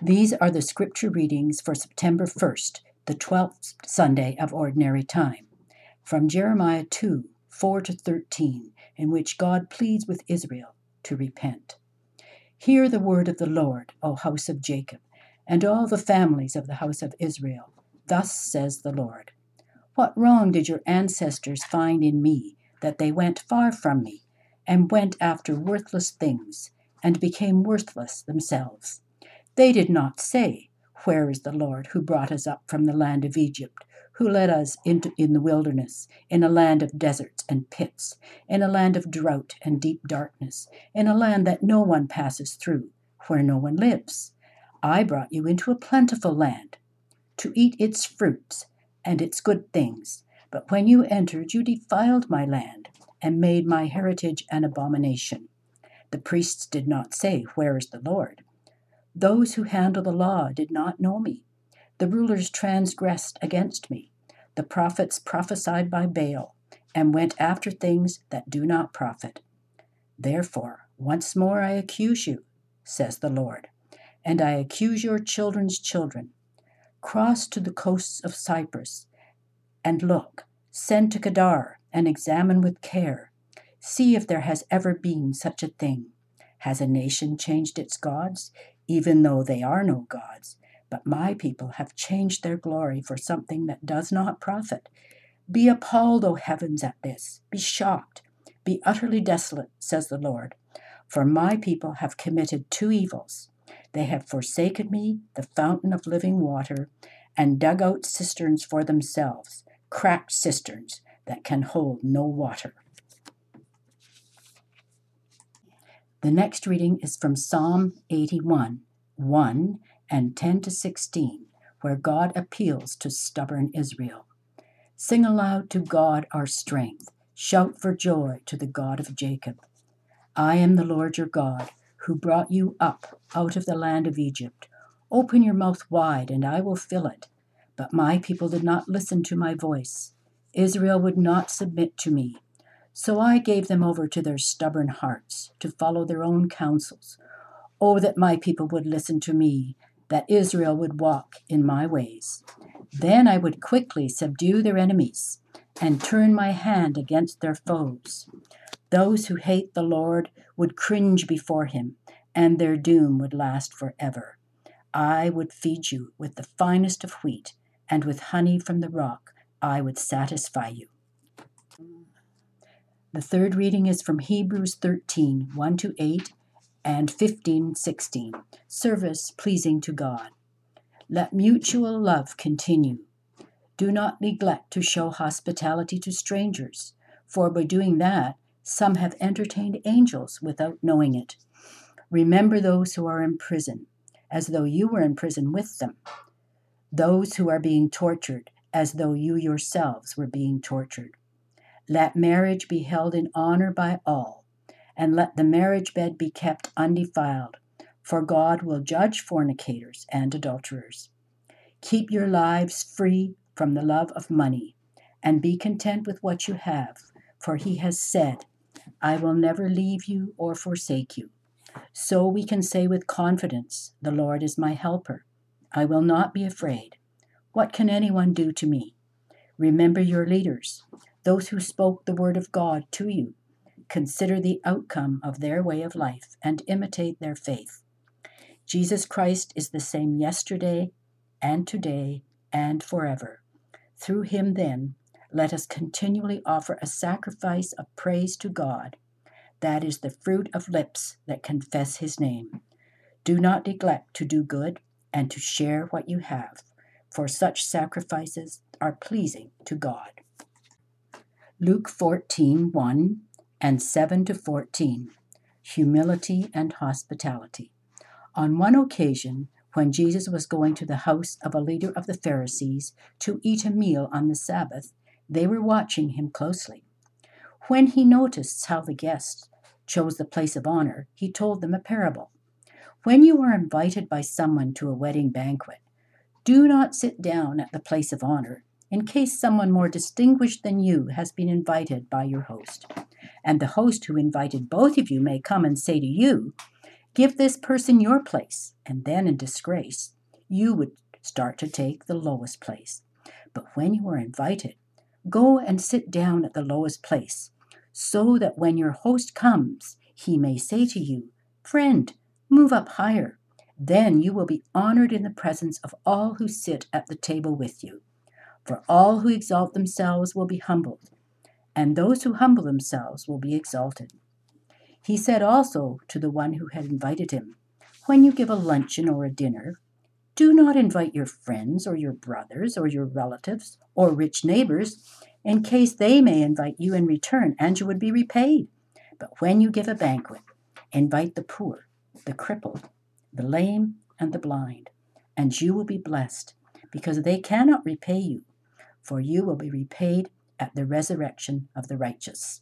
These are the scripture readings for September 1st, the 12th Sunday of Ordinary Time, from Jeremiah 2 4 to 13, in which God pleads with Israel to repent. Hear the word of the Lord, O house of Jacob, and all the families of the house of Israel. Thus says the Lord What wrong did your ancestors find in me, that they went far from me, and went after worthless things, and became worthless themselves? They did not say, Where is the Lord who brought us up from the land of Egypt, who led us into in the wilderness, in a land of deserts and pits, in a land of drought and deep darkness, in a land that no one passes through, where no one lives? I brought you into a plentiful land, to eat its fruits and its good things. But when you entered, you defiled my land and made my heritage an abomination. The priests did not say, Where is the Lord? Those who handle the law did not know me. The rulers transgressed against me. The prophets prophesied by Baal and went after things that do not profit. Therefore, once more I accuse you, says the Lord, and I accuse your children's children. Cross to the coasts of Cyprus and look, send to Kedar and examine with care. See if there has ever been such a thing. Has a nation changed its gods? even though they are no gods. But my people have changed their glory for something that does not profit. Be appalled, O heavens, at this. Be shocked. Be utterly desolate, says the Lord. For my people have committed two evils. They have forsaken me, the fountain of living water, and dug out cisterns for themselves, cracked cisterns that can hold no water. The next reading is from Psalm 81, 1 and 10 to 16, where God appeals to stubborn Israel. Sing aloud to God our strength. Shout for joy to the God of Jacob. I am the Lord your God, who brought you up out of the land of Egypt. Open your mouth wide, and I will fill it. But my people did not listen to my voice. Israel would not submit to me. So I gave them over to their stubborn hearts, to follow their own counsels. Oh, that my people would listen to me, that Israel would walk in my ways. Then I would quickly subdue their enemies and turn my hand against their foes. Those who hate the Lord would cringe before him, and their doom would last forever. I would feed you with the finest of wheat, and with honey from the rock I would satisfy you. The third reading is from Hebrews 13 1 to 8 and 15 16. Service pleasing to God. Let mutual love continue. Do not neglect to show hospitality to strangers, for by doing that, some have entertained angels without knowing it. Remember those who are in prison, as though you were in prison with them, those who are being tortured, as though you yourselves were being tortured let marriage be held in honor by all, and let the marriage bed be kept undefiled, for God will judge fornicators and adulterers. Keep your lives free from the love of money, and be content with what you have, for he has said, I will never leave you or forsake you. So we can say with confidence, The Lord is my helper. I will not be afraid. What can anyone do to me? Remember your leaders those who spoke the word of God to you. Consider the outcome of their way of life and imitate their faith. Jesus Christ is the same yesterday and today and forever. Through him, then, let us continually offer a sacrifice of praise to God. That is the fruit of lips that confess his name. Do not neglect to do good and to share what you have, for such sacrifices are pleasing to God. Luke 14 1 and 7 to 14. Humility and hospitality. On one occasion, when Jesus was going to the house of a leader of the Pharisees to eat a meal on the Sabbath, they were watching him closely. When he noticed how the guests chose the place of honor, he told them a parable. When you are invited by someone to a wedding banquet, do not sit down at the place of honor in case someone more distinguished than you has been invited by your host. And the host who invited both of you may come and say to you, give this person your place, and then in disgrace, you would start to take the lowest place. But when you are invited, go and sit down at the lowest place, so that when your host comes, he may say to you, Friend, move up higher. Then you will be honored in the presence of all who sit at the table with you. For all who exalt themselves will be humbled, and those who humble themselves will be exalted. He said also to the one who had invited him, When you give a luncheon or a dinner, do not invite your friends or your brothers or your relatives or rich neighbors, in case they may invite you in return and you would be repaid. But when you give a banquet, invite the poor, the crippled, the lame, and the blind, and you will be blessed, because they cannot repay you, for you will be repaid at the resurrection of the righteous.